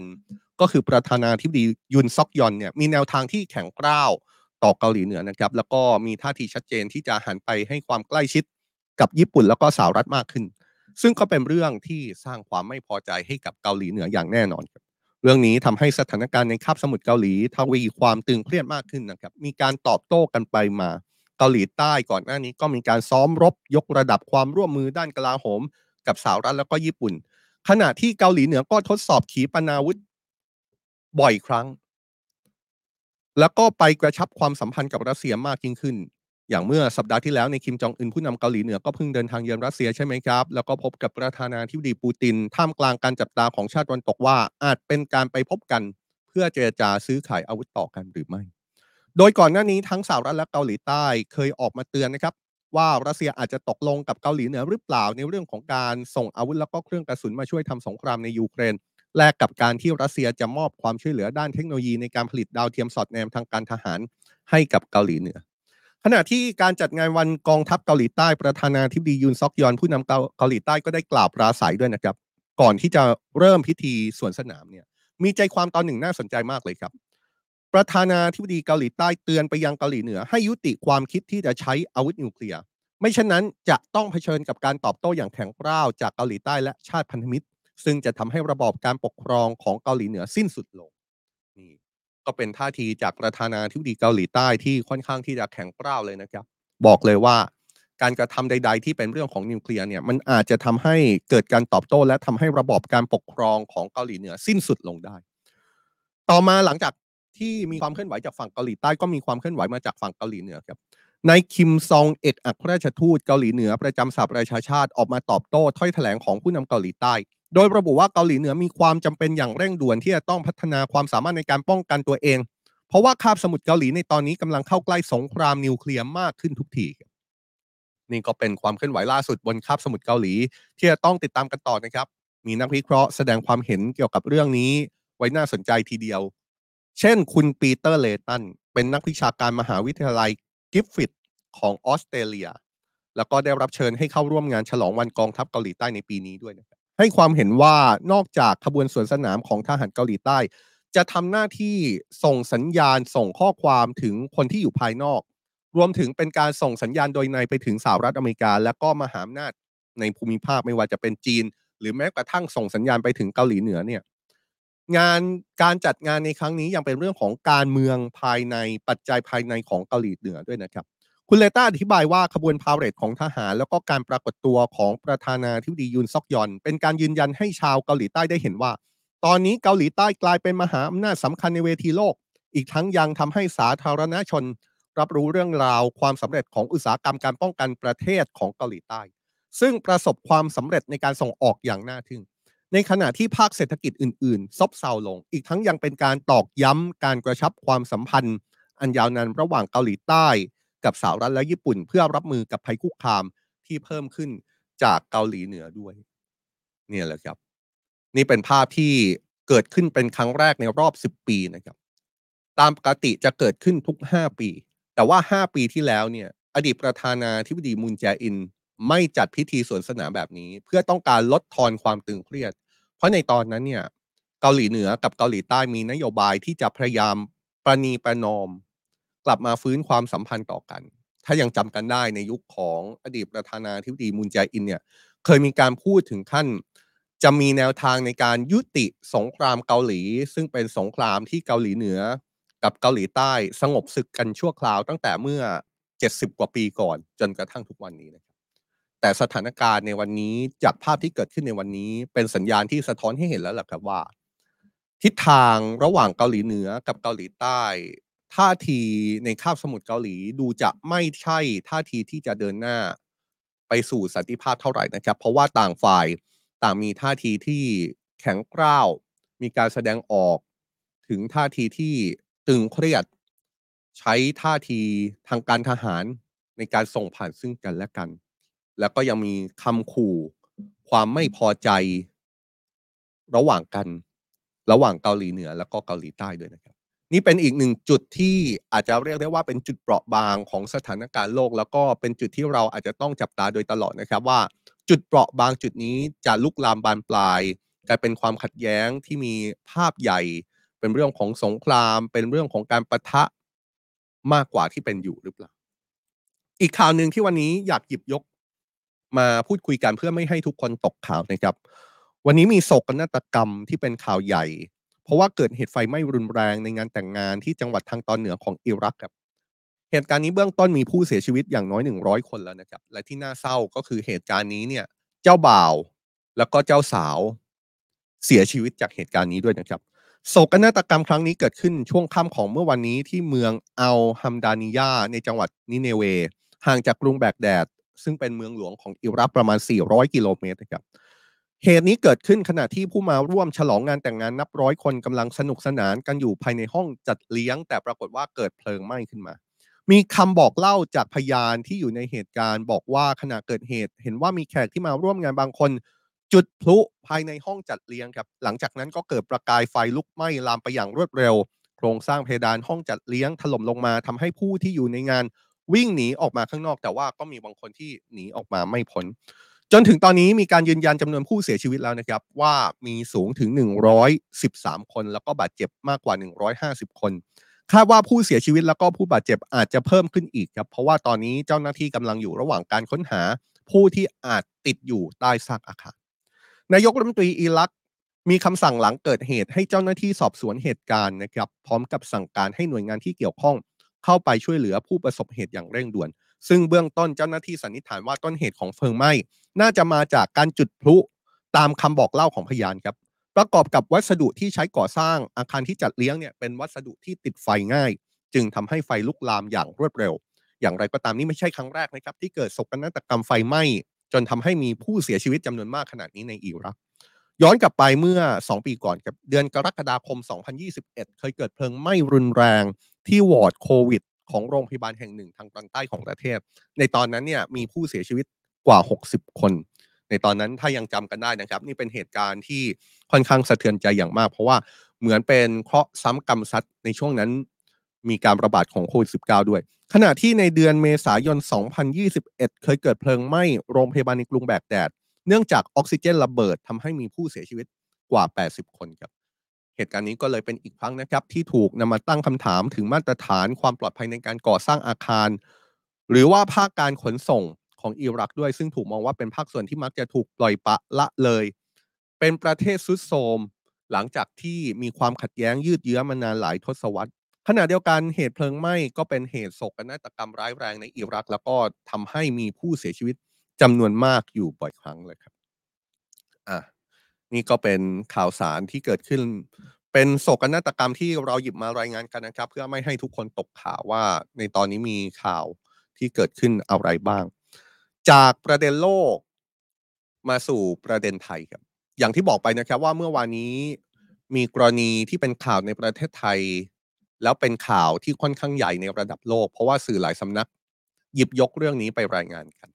A: ก็คือประธานาธิบดียุนซอกยอนเนี่ยมีแนวทางที่แข็งกร้าวต่อเกาหลีเหนือนะครับ แล้วก็มีท่าทีชัดเจนที่จะหันไปให้ความใกล้ชิดกับญี่ปุ่นแล้วก็สหรัฐมากขึ้น ซึ่งก็เป็นเรื่องที่สร้างความไม่พอใจให้กับเกาหลีเหนืออย่างแน่นอนครับเรื่องนี้ทำให้สถานการณ์ในคาบสมุทรเกาหลีทวีความตึงเครียดมากขึ้นนะครับ มีการตอบโต้กันไปมา เกาหลีใต้ก่อนหน้านี้ก็มีการซ้อมรบยกระดับความร่วมมือด้านกลาโหม กับสหรัฐแล้วก็ญี่ปุ่น ขณะที่เกาหลีเหนือก็ทดสอบขีปนาวุธบ่อยครั้ง แล้วก็ไปกระชับความสัมพันธ์กับรัสเซียมากยิ่งขึ้น อย่างเมื่อสัปดาห์ที่แล้วในคิมจองอึนผู้นำเกาหลีเหนือก็เพิ่งเดินทางเยือนรัสเซียใช่ไหมครับ แล้วก็พบกับประธานาธิบดีปูติน ท่ามกลางการจับตาของชาติตะวันตกว่า อาจเป็นการไปพบกัน เพื่อเจรจาซื้อขายอาวุธต่อกันหรือไม่ โดยก่อนหน้านี้ทั้งสหรัฐและเกาหลีใต้เคยออกมาเตือนนะครับว่ารัสเซียอาจจะตกลงกับเกาหลีเหนือหรือเปล่าในเรื่องของการส่งอาวุธแล้วก็เครื่องกระสุนมาช่วยทำสงครามในยูเครนแลกกับการที่รัสเซียจะมอบความช่วยเหลือด้านเทคโนโลยีในการผลิตดาวเทียมสอดแนมทางการทหารให้กับเกาหลีเหนือ ขณะที่การจัดงานวันกองทัพเกาหลีใต้ประธานาธิบดียุนซอกยอนผู้นำเกาหลีใต้ก็ได้กล่าวปราศัยด้วยนะครับ ก่อนที่จะเริ่มพิธีสวนสนามเนี่ยมีใจความตอนหนึ่งน่าสนใจมากเลยครับ ประธานาธิบดีเกาหลีใต้เตือนไปยังเกาหลีเหนือ ให้ยุติความคิดที่จะใช้อาวุธนิวเคลียร์ไม่เช่นนั้นจะต้องเผชิญกับการตอบโต้อย่างแข็งกร้าวจากเกาหลีใต้และชาติพันธมิตร ซึ่งจะทำให้ระบอบการปกครองของเกาหลีเหนือสิ้นสุดลง ก็เป็นท่าทีจากประธานาธิบดีเกาหลีใต้ที่ค่อนข้างที่จะแข็งกร้าวเลยนะครับ บอกเลยว่าการกระทำใด ๆ ที่เป็นเรื่องของนิวเคลียร์เนี่ยมันอาจจะทำให้เกิดการตอบโต้ และทำให้ระบอบการปกครองของเกาหลีเหนือสิ้นสุดลงได้ ต่อมาหลังจากที่มีความเคลื่อนไหวจากฝั่งเกาหลีใต้ก็มีความเคลื่อนไหวมาจากฝั่งเกาหลีเหนือครับในคิมซองเอกอัครราชทูตเกาหลีเหนือประจำสหประชาชาติออกมาตอบโต้ถ้อยแถลงของผู้นำเกาหลีใต้ โดยระบุว่าเกาหลีเหนือมีความจำเป็นอย่างเร่งด่วนที่จะต้องพัฒนาความสามารถในการป้องกันตัวเอง เพราะว่าคาบสมุทรเกาหลีในตอนนี้กำลังเข้าใกล้สงครามนิวเคลียร์มากขึ้นทุกทีนี่ก็เป็นความเคลื่อนไหวล่าสุดบนคาบสมุทรเกาหลี ที่จะต้องติดตามกันต่อนะครับ มีนักวิเคราะห์แสดงความเห็นเกี่ยวกับเรื่องนี้ ไว้น่าสนใจทีเดียว เช่น คุณปีเตอร์เลย์ตันเป็นนักวิชาการมหาวิทยาลัยกริฟฟิธของออสเตรเลีย แล้วก็ได้รับเชิญให้เข้าร่วมงานฉลองวันกองทัพเกาหลีใต้ในปีนี้ด้วยนะครับ ให้ความเห็นว่านอกจากขบวนสวนสนามของทหารเกาหลีใต้ จะทำหน้าที่ส่งสัญญาณส่งข้อความถึงคนที่อยู่ภายนอก รวมถึงเป็นการส่งสัญญาณโดยในไปถึงสหรัฐอเมริกา และก็มหาอำนาจในภูมิภาคไม่ว่าจะเป็นจีน หรือแม้กระทั่งส่งสัญญาณไปถึงเกาหลีเหนือเนี่ยงานการจัดงานในครั้งนี้ยังเป็นเรื่องของการเมืองภายในปัจจัยภายในของเกาหลีเหนือด้วยนะครับ คุณเลต้าอธิบายว่าขบวนพาเหรดของทหาร แล้วก็การปรากฏตัวของประธานาธิบดียุนซอกยอน เป็นการยืนยันให้ชาวเกาหลีใต้ได้เห็นว่า ตอนนี้เกาหลีใต้กลายเป็นมหาอำนาจสำคัญในเวทีโลก อีกทั้งยังทำให้สาธารณชน รับรู้เรื่องราวความสำเร็จของอุตสาหกรรมการป้องกันประเทศของเกาหลีใต้ ซึ่งประสบความสำเร็จในการส่งออกอย่างน่าทึ่งในขณะที่ภาคเศรษฐกิจอื่น ๆ ซบเซาลง อีกทั้งยังเป็นการตอกย้ำการกระชับความสัมพันธ์ อันยาวนานระหว่างเกาหลีใต้ กับสหรัฐและญี่ปุ่น เพื่อรับมือกับภัยคุกคามที่เพิ่มขึ้นจากเกาหลีเหนือด้วย เนี่ยแหละครับ นี่เป็นภาพที่เกิดขึ้นเป็นครั้งแรกในรอบ 10 ปีนะครับ ตามปกติจะเกิดขึ้นทุก 5 ปี แต่ว่า 5 ปีที่แล้วเนี่ย อดีตประธานาธิบดีมุนแจอิน ไม่จัดพิธีสวนสนามแบบนี้ เพื่อต้องการลดทอนความตึงเครียด เพราะในตอนนั้นเนี่ยเกาหลีเหนือกับเกาหลีใต้มีนโยบายที่จะพยายามประนีประนอม ลับมาฟื้นความสัมพันธ์ต่อกัน ถ้ายังจำกันได้ในยุคของอดีตประธานาธิบดีมุนแจอินเนี่ยเคยมีการพูดถึงขั้น จะมีแนวทางในการยุติสงครามเกาหลี ซึ่งเป็นสงครามที่เกาหลีเหนือ กับเกาหลีใต้สงบศึกกันชั่วคราวตั้งแต่เมื่อ 70 กว่าปีก่อน จนกระทั่งทุกวันนี้นะครับแต่สถานการณ์ในวันนี้จากภาพที่เกิดขึ้นในวันนี้ เป็นสัญญาณที่สะท้อนให้เห็นแล้วแหละครับว่า ทิศทางระหว่างเกาหลีเหนือกับเกาหลีใต้ ท่าทีในคาบสมุทรเกาหลีดูจะไม่ใช่ท่าทีที่จะเดินหน้าไปสู่สันติภาพเท่าไหร่นะครับ เพราะว่าต่างฝ่ายต่างมีท่าทีที่แข็งกร้าว มีการแสดงออกถึงท่าทีที่ตึงเครียด ใช้ท่าทีทางการทหารในการส่งผ่านซึ่งกันและกัน แล้วก็ยังมีคำขู่ ความไม่พอใจ ระหว่างกัน ระหว่างเกาหลีเหนือ แล้วก็เกาหลีใต้ด้วยนะครับ นี่เป็นอีกหนึ่งจุดที่อาจจะเรียกได้ว่าเป็นจุดเปราะบางของสถานการณ์โลก แล้วก็เป็นจุดที่เราอาจจะต้องจับตาโดยตลอดนะครับว่า จุดเปราะบางจุดนี้จะลุกลามบานปลายกลายเป็นความขัดแย้งที่มีภาพใหญ่ เป็นเรื่องของสงคราม เป็นเรื่องของการประทะมากกว่าที่เป็นอยู่หรือเปล่า อีกข่าวหนึ่งที่วันนี้อยากหยิบยกมาพูดคุยกันเพื่อไม่ให้ทุกคนตกข่าวนะครับ วันนี้มีโศกนาฏกรรมที่เป็นข่าวใหญ่ เพราะว่าเกิดเหตุไฟไหม้รุนแรงในงานแต่งงานที่จังหวัดทางตอนเหนือของอิรักครับเหตุการณ์นี้เบื้องต้นมีผู้เสียชีวิตอย่างน้อย 100 คนแล้วนะครับ และที่น่าเศร้าก็คือเหตุการณ์นี้เนี่ย เจ้าบ่าวแล้วก็เจ้าสาวเสียชีวิตจากเหตุการณ์นี้ด้วยนะครับ โศกนาฏกรรมครั้งนี้เกิดขึ้นช่วงค่ำของเมื่อวันนี้ที่เมืองอัลฮัมดานิยาในจังหวัดนิเนเว ห่างจากกรุงแบกแดด ซึ่งเป็นเมืองหลวงของอิรักประมาณ 400 กิโลเมตรนะครับ เหตุนี้เกิดขึ้นขณะที่ผู้มาร่วมฉลองงานแต่งงานนับร้อยคนกำลังสนุกสนานกันอยู่ภายในห้องจัดเลี้ยง แต่ปรากฏว่าเกิดเพลิงไหม้ขึ้นมา มีคำบอกเล่าจากพยานที่อยู่ในเหตุการณ์ บอกว่าขณะเกิดเหตุ เห็นว่ามีแขกที่มาร่วมงานบางคน จุดพลุภายในห้องจัดเลี้ยงครับ หลังจากนั้นก็เกิดประกายไฟลุกไหม้ลามไปอย่างรวดเร็ว โครงสร้างเพดานห้องจัดเลี้ยงถล่มลงมาทำให้ผู้ที่อยู่ในงานวิ่งหนีออกมาข้างนอก แต่ว่าก็มีบางคนที่หนีออกมาไม่พ้น จนถึงตอนนี้มีการยืนยันจำนวนผู้เสียชีวิตแล้วนะครับ ว่ามีสูงถึง 113 คน แล้วก็บาดเจ็บมากกว่า 150 คน คาดว่าผู้เสียชีวิตแล้วก็ผู้บาดเจ็บอาจจะเพิ่มขึ้นอีกครับ เพราะว่าตอนนี้เจ้าหน้าที่กำลังอยู่ระหว่างการค้นหา ผู้ที่อาจติดอยู่ใต้ซากอาคาร นายกรัฐมนตรีอิรักมีคำสั่งหลังเกิดเหตุให้เจ้าหน้าที่สอบสวนเหตุการณ์นะครับ พร้อมกับสั่งการให้หน่วยงานที่เกี่ยวข้อง เข้าไปช่วยเหลือผู้ประสบเหตุอย่างเร่งด่วน ซึ่งเบื้องต้นเจ้าหน้าที่สันนิษฐานว่าต้นเหตุของเพลิงไหม้น่าจะมาจากการจุดพลุตามคำบอกเล่าของพยานครับ ประกอบกับวัสดุที่ใช้ก่อสร้างอาคารที่จัดเลี้ยงเนี่ยเป็นวัสดุที่ติดไฟง่าย จึงทำให้ไฟลุกลามอย่างรวดเร็ว อย่างไรก็ตามนี่ไม่ใช่ครั้งแรกนะครับ ที่เกิดโศกนาฏกรรมไฟไหม้จนทำให้มีผู้เสียชีวิตจำนวนมากขนาดนี้ในอิรักย้อนกลับไปเมื่อ 2 ปีก่อนกับเดือนกรกฎาคม 2021 เคยเกิดเพลิงไหม้รุนแรงที่วอร์ดโควิด ของโรงพยาบาลแห่งหนึ่งทางตอนใต้ของประเทศ ในตอนนั้นเนี่ยมีผู้เสียชีวิตกว่า 60 คน ในตอนนั้นถ้ายังจำกันได้นะครับ นี่เป็นเหตุการณ์ที่ค่อนข้างสะเทือนใจอย่างมาก เพราะว่าเหมือนเป็นเคราะห์ซ้ำกรรมซัดในช่วงนั้นมีการระบาดของโควิด -19 ด้วย ขณะที่ในเดือนเมษายน 2021 เคยเกิดเพลิงไหม้โรงพยาบาลในกรุงแบกแดด เนื่องจากออกซิเจนระเบิดทำให้มีผู้เสียชีวิตกว่า 80 คนครับ เหตุการณ์นี้ก็เลยเป็นอีกครั้งนะครับ ที่ถูกนำมาตั้งคำถามถึงมาตรฐานความปลอดภัยในการก่อสร้างอาคาร หรือว่าภาคการขนส่งของอิรักด้วย ซึ่งถูกมองว่าเป็นภาคส่วนที่มักจะถูกปล่อยปะละเลย เป็นประเทศซุดโทมหลังจากที่มีความขัดแย้งยืดเยื้อมานานหลายทศวรรษขณะเดียวกันเหตุเพลิงไหม้ก็เป็นเหตุโศกนาฏกรรมร้ายแรงในอิรัก แล้วก็ทำให้มีผู้เสียชีวิตจำนวนมากอยู่บ่อยครั้งเลยครับ อะ นี่ก็เป็นข่าวสารที่เกิดขึ้น เป็นโศกนาฏกรรมที่เราหยิบมารายงานกันนะครับ เพื่อไม่ให้ทุกคนตกข่าวว่าในตอนนี้มีข่าวที่เกิดขึ้นอะไรบ้าง จากประเด็นโลกมาสู่ประเด็นไทยครับ อย่างที่บอกไปนะครับว่าเมื่อวานนี้มีกรณีที่เป็นข่าวในประเทศไทย แล้วเป็นข่าวที่ค่อนข้างใหญ่ในระดับโลก เพราะว่าสื่อหลายสำนัก หยิบยกเรื่องนี้ไปรายงานกัน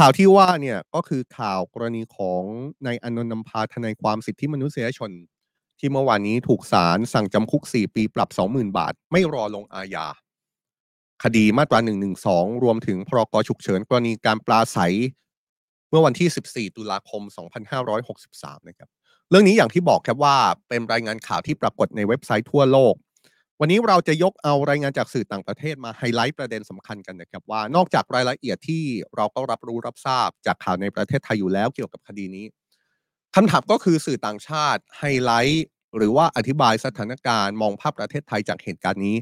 A: ข่าวที่ว่าเนี่ยก็คือข่าวกรณีของนายอนนท์นำพาทนายความสิทธิมนุษยชน ที่เมื่อวานนี้ถูกศาลสั่งจำคุก 4 ปีปรับ 20,000 บาท ไม่รอลงอาญาคดีมาตรา 112 รวมถึงพรกฉุกเฉินกรณีการปราศรัยเมื่อวันที่ 14 ตุลาคม 2563 นะครับ เรื่องนี้อย่างที่บอกครับว่าเป็นรายงานข่าวที่ปรากฏในเว็บไซต์ทั่วโลก วันนี้เราจะยกเอารายงานจากสื่อต่างประเทศมาไฮไลท์ประเด็นสำคัญกันนะครับว่านอกจากรายละเอียดที่เราก็รับรู้รับทราบจากข่าวในประเทศไทยอยู่แล้วเกี่ยวกับคดีนี้คำถามก็คือสื่อต่างชาติไฮไลท์หรือว่าอธิบายสถานการณ์มองภาพประเทศไทยจากเหตุการณ์นี้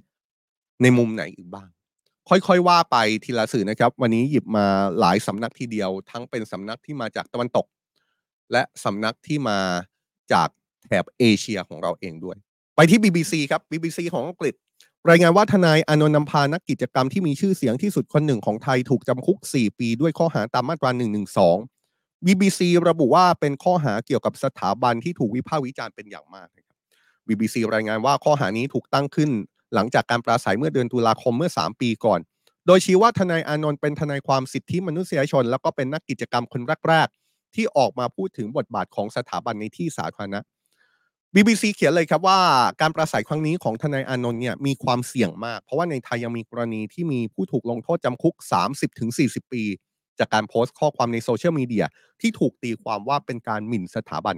A: ในมุมไหนอีกบ้าง ค่อยๆว่าไปทีละสื่อนะครับ วันนี้หยิบมาหลายสำนักทีเดียว ทั้งเป็นสำนักที่มาจากตะวันตก และสำนักที่มาจากแถบเอเชียของเราเองด้วย ไปที่ BBC ครับ BBC ของอังกฤษ รายงานว่าทนายอนนท์นำพานักกิจกรรมที่มีชื่อเสียงที่สุดคนหนึ่งของไทยถูกจำคุก 4 ปีด้วยข้อหาตามมาตรา 112 BBC ระบุว่าเป็นข้อหาเกี่ยวกับสถาบันที่ถูกวิพากษ์วิจารณ์เป็นอย่างมากนะครับ BBC รายงานว่าข้อหานี้ถูกตั้งขึ้น หลังจากการปราศัยเมื่อเดือนตุลาคมเมื่อ 3 ปีก่อน โดยชี้ว่าทนายอนนท์เป็นทนายความสิทธิมนุษยชน แล้วก็เป็นนักกิจกรรมคนแรกๆที่ออกมาพูดถึงบทบาทของสถาบันในที่สาธารณะ BBC เขียนเลยครับว่าการประสัยครั้งนี้ของทนายอานนท์เนี่ยมีความเสี่ยงมาก เพราะว่าในไทยยังมีกรณีที่มีผู้ถูกลงโทษจำคุก 30-40 ปี จากการโพสต์ข้อความในโซเชียลมีเดียที่ถูกตีความว่าเป็นการหมิ่นสถาบัน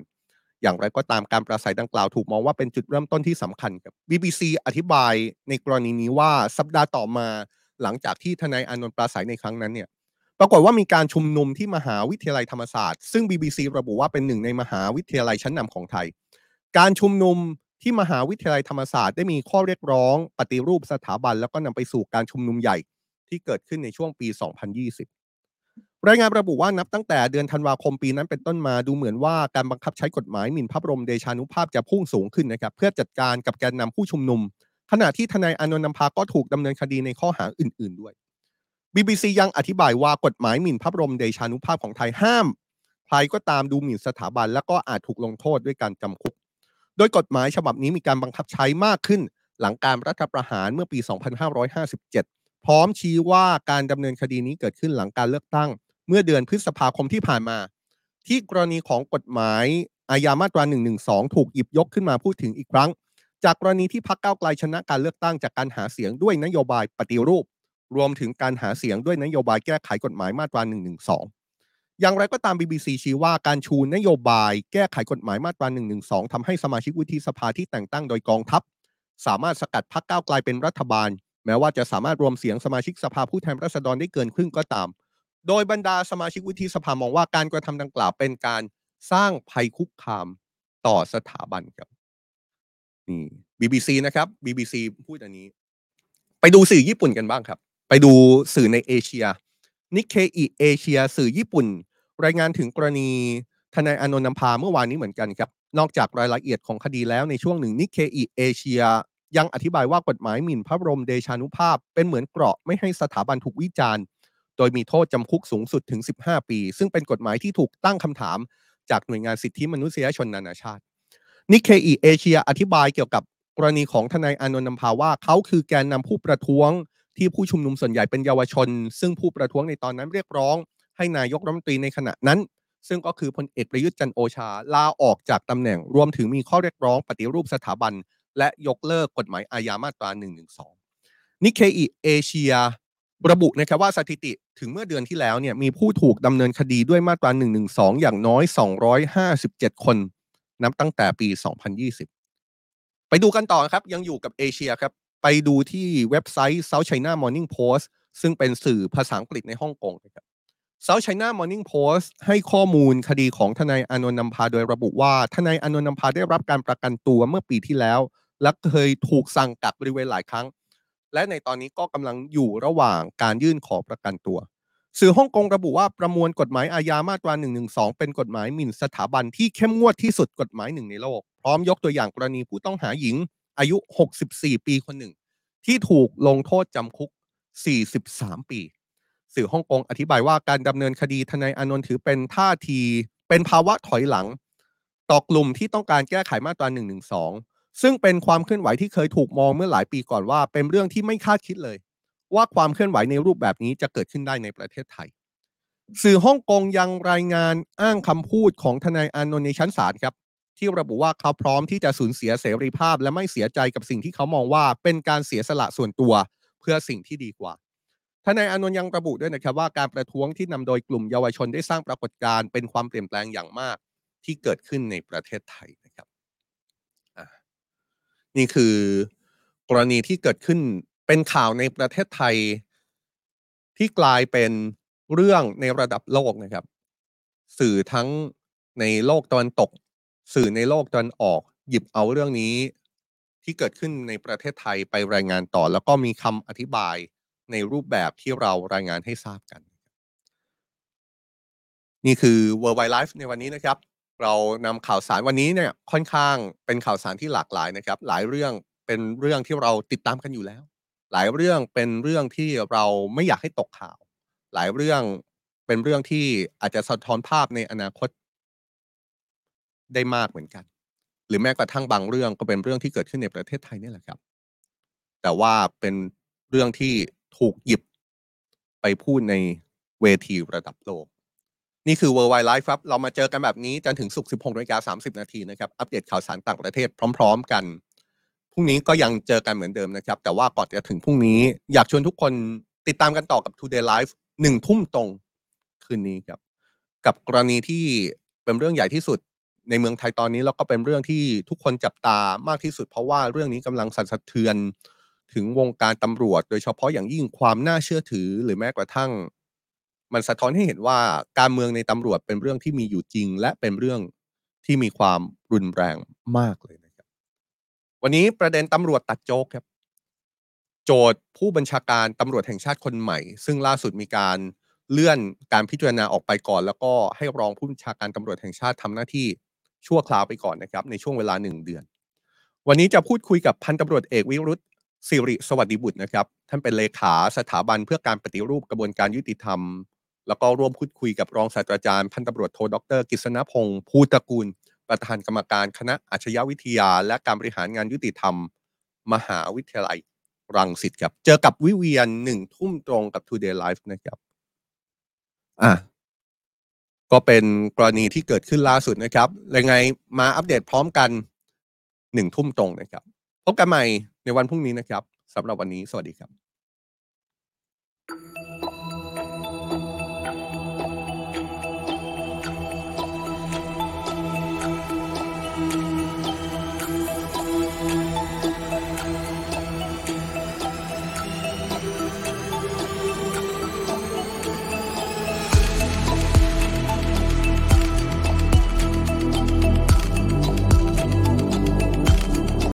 A: อย่างไรก็ตามการประสัยดังกล่าวถูกมองว่าเป็นจุดเริ่มต้นที่สำคัญครับ BBC อธิบายในกรณีนี้ว่าสัปดาห์ต่อมาหลังจากที่ทนายอานนท์ปราศัยในครั้งนั้นเนี่ยปรากฏว่ามีการชุมนุมที่มหาวิทยาลัยธรรมศาสตร์ ซึ่ง BBC ระบุว่าเป็นหนึ่งในมหาวิทยาลัยชั้นนำของไทย การชุมนุมที่มหาวิทยาลัยธรรมศาสตร์ได้มีข้อเรียกร้องปฏิรูปสถาบัน แล้วก็นำไปสู่การชุมนุมใหญ่ที่เกิดขึ้นในช่วงปี 2020 รายงานระบุว่านับตั้งแต่เดือนธันวาคมปีนั้นเป็นต้นมาดูเหมือนว่าการบังคับใช้กฎหมายหมิ่นพระบรมเดชานุภาพจะพุ่งสูงขึ้นนะครับเพื่อจัดการกับแกนนำผู้ชุมนุม ขณะที่ทนายอนนท์นำพาก็ถูกดำเนินคดีในข้อหาอื่น ๆด้วย BBC ยังอธิบายว่ากฎหมายหมิ่นพระบรมเดชานุภาพของไทยห้ามใครก็ตามดูหมิ่นสถาบัน แล้วก็อาจถูกลงโทษด้วยการจำคุก โดยกฎหมายฉบับนี้มีการบังคับใช้มากขึ้น หลังการรัฐประหารเมื่อปี 2557 พร้อมชี้ว่าการดำเนินคดีนี้เกิดขึ้นหลังการเลือกตั้ง เมื่อเดือนพฤษภาคมที่ผ่านมา ที่กรณีของกฎหมายอาญามาตรา 112 ถูกหยิบยกขึ้นมาพูดถึงอีกครั้ง จากกรณีที่พรรคก้าวไกลชนะการเลือกตั้งจากการหาเสียงด้วยนโยบายปฏิรูป รวมถึงการหาเสียงด้วยนโยบายแก้ไขกฎหมายมาตรา 112 อย่างไรก็ตาม BBC ชี้ว่าการชูนโยบายแก้ไขกฎหมายมาตรา112ทำให้สมาชิกวุฒิสภาที่แต่งตั้งโดยกองทัพ สามารถสกัดพรรคก้าวไกลเป็นรัฐบาล แม้ว่าจะสามารถรวมเสียงสมาชิกสภาผู้แทนราษฎรได้เกินครึ่งก็ตาม โดยบรรดาสมาชิกวุฒิสภามองว่าการกระทำดังกล่าวเป็นการสร้างภัยคุกคามต่อสถาบันครับนี่ BBC นะครับ BBC พูดอันนี้ ไปดูสื่อญี่ปุ่นกันบ้างครับ ไปดูสื่อในเอเชียนิเคอิเอเชียสื่อญี่ปุ่น รายงานถึงกรณีทนายอานนท์นำภาเมื่อวานนี้เหมือนกันครับ นอกจากรายละเอียดของคดีแล้วในช่วงหนึ่งนิเคอิเอเชีย ยังอธิบายว่ากฎหมายหมิ่นพระบรมเดชานุภาพ เป็นเหมือนเกราะไม่ให้สถาบันถูกวิจารณ์ โดยมีโทษจำคุกสูงสุดถึง 15 ปี ซึ่งเป็นกฎหมายที่ถูกตั้งคำถาม จากหน่วยงานสิทธิมนุษยชนนานาชาตินิเคอิเอเชียอธิบายเกี่ยวกับกรณีของทนายอนนท์นำพาว่าเขาคือแกนนำผู้ประท้วงที่ผู้ชุมนุมส่วนใหญ่เป็นเยาวชน ซึ่งผู้ประท้วงในตอนนั้นเรียกร้อง ให้นายกรัฐมนตรีในขณะนั้น ซึ่งก็คือพลเอกประยุทธ์จันโอชาลาออกจากตำแหน่งรวมถึงมีข้อเรียกร้องปฏิรูปสถาบัน และยกเลิกกฎหมายอาญามาตรา112นิเคอิเอเชียระบุนะครับว่าสถิติถึงเมื่อเดือนที่แล้วเนี่ยมีผู้ถูกดำเนินคดีด้วยมาตรา112อย่างน้อย 257 คน นับตั้งแต่ปี 2020 ไปดูกันต่อครับ ยังอยู่กับเอเชียครับ ไปดูที่เว็บไซต์ South China Morning Post ซึ่งเป็นสื่อภาษาอังกฤษในฮ่องกงนะครับ South China Morning Post ให้ข้อมูลคดีของทนายอานนท์นำพาโดยระบุว่า ทนายอานนท์นำพาได้รับการประกันตัวเมื่อปีที่แล้ว และเคยถูกสั่งกักบริเวณหลายครั้ง และในตอนนี้ก็กำลังอยู่ระหว่างการยื่นขอประกันตัว สื่อฮ่องกงระบุว่าประมวลกฎหมายอาญามาตรา 112 เป็นกฎหมายหมิ่นสถาบันที่เข้มงวดที่สุดกฎหมายหนึ่งในโลก พร้อมยกตัวอย่างกรณีผู้ต้องหาหญิง อายุ 64 ปีคนหนึ่ง ที่ถูกลงโทษจำคุก 43 ปี สื่อฮ่องกงอธิบายว่าการดำเนินคดีทนายอานนท์ถือเป็นท่าที เป็นภาวะถอยหลัง ต่อกลุ่มที่ต้องการแก้ไขมาตรา112ซึ่งเป็นความเคลื่อนไหวที่เคยถูกมองเมื่อหลายปีก่อนว่า เป็นเรื่องที่ไม่คาดคิดเลย ว่าความเคลื่อนไหวในรูปแบบนี้จะเกิดขึ้นได้ในประเทศไทย สื่อฮ่องกงยังรายงานอ้างคำพูดของทนายอานนท์ในชั้นศาลครับ ที่ระบุว่าเขาพร้อมที่จะสูญเสียเสรีภาพ และไม่เสียใจกับสิ่งที่เขามองว่าเป็นการเสียสละส่วนตัวเพื่อสิ่งที่ดีกว่า ทนายอานนท์ยังระบุด้วยนะครับว่าการประท้วงที่นำโดยกลุ่มเยาวชนได้สร้างปรากฏการณ์เป็นความเปลี่ยนแปลงอย่างมากที่เกิดขึ้นในประเทศไทยนะครับนี่คือกรณีที่เกิดขึ้นเป็นข่าวในประเทศไทย ที่กลายเป็นเรื่องในระดับโลกนะครับ สื่อทั้งในโลกตะวันตก สื่อในโลกตะวันออก หยิบเอาเรื่องนี้ที่เกิดขึ้นในประเทศไทยไปรายงานต่อ แล้วก็มีคำอธิบาย ในรูปแบบที่เรารายงานให้ทราบกัน นี่คือ World Wide Life ในวันนี้นะครับ เรานำข่าวสารวันนี้เนี่ยค่อนข้างเป็นข่าวสารที่หลากหลายนะครับ หลายเรื่องเป็นเรื่องที่เราติดตามกันอยู่แล้ว หลายเรื่องเป็นเรื่องที่เราไม่อยากให้ตกข่าว หลายเรื่องเป็นเรื่องที่อาจจะสะท้อนภาพในอนาคตได้มากเหมือนกัน หรือแม้กระทั่งบางเรื่องก็เป็นเรื่องที่เกิดขึ้นในประเทศไทยนี่แหละครับ แต่ว่าเป็นเรื่องที่ ถูกหยิบไปพูดในเวทีระดับโลก นี่คือ World Wide Life ครับ เรามาเจอกันแบบนี้จนถึงสุก16นาฬิกา30 นาทีนะครับ อัปเดตข่าวสารต่างประเทศพร้อม ๆ กัน พรุ่งนี้ก็ยังเจอกันเหมือนเดิมนะครับ แต่ว่าก่อนจะถึงพรุ่งนี้ อยากชวนทุกคนติดตามกันต่อกับ Today Live หนึ่งทุ่มตรงคืนนี้ครับ กับกรณีที่เป็นเรื่องใหญ่ที่สุดในเมืองไทยตอนนี้แล้วก็เป็นเรื่องที่ทุกคนจับตามากที่สุด เพราะว่าเรื่องนี้กำลังสั่นสะเทือน ถึงวงการตำรวจ โดยเฉพาะอย่างยิ่งความน่าเชื่อถือหรือแม้กระทั่ง มันสะท้อนให้เห็นว่าการเมืองในตำรวจเป็นเรื่องที่มีอยู่จริง และเป็นเรื่องที่มีความรุนแรงมากเลยนะครับ วันนี้ประเด็นตำรวจตัดโจกครับ โจทย์ผู้บัญชาการตำรวจแห่งชาติคนใหม่ ซึ่งล่าสุดมีการเลื่อนการพิจารณาออกไปก่อน แล้วก็ให้รองผู้บัญชาการตำรวจแห่งชาติทำหน้าที่ชั่วคราวไปก่อนนะครับ ในช่วงเวลาหนึ่งเดือน วันนี้จะพูดคุยกับพันตำรวจเอกวิรุธ สิริสวัสดิบุตรนะครับ ท่านเป็นเลขาสถาบันเพื่อการปฏิรูปกระบวนการยุติธรรม แล้วก็ร่วมพูดคุยกับรองศาสตราจารย์พันตำรวจโทดรกฤษณพงศ์ภูตระกูล ประธานกรรมการคณะอาชญาวิทยา และการบริหารงานยุติธรรม มหาวิทยาลัยรังสิตครับ เจอกับวิเวียนหนึ่งทุ่มตรงกับ Today Live นะครับอะก็เป็นกรณีที่เกิดขึ้นล่าสุดนะครับยังไงมาอัปเดตพร้อมกันหนึ่งทุ่มตรงนะครับ พบกันใหม่ ในวันพรุ่งนี้นะครับสำหรับวันนี้สวัสดีครับ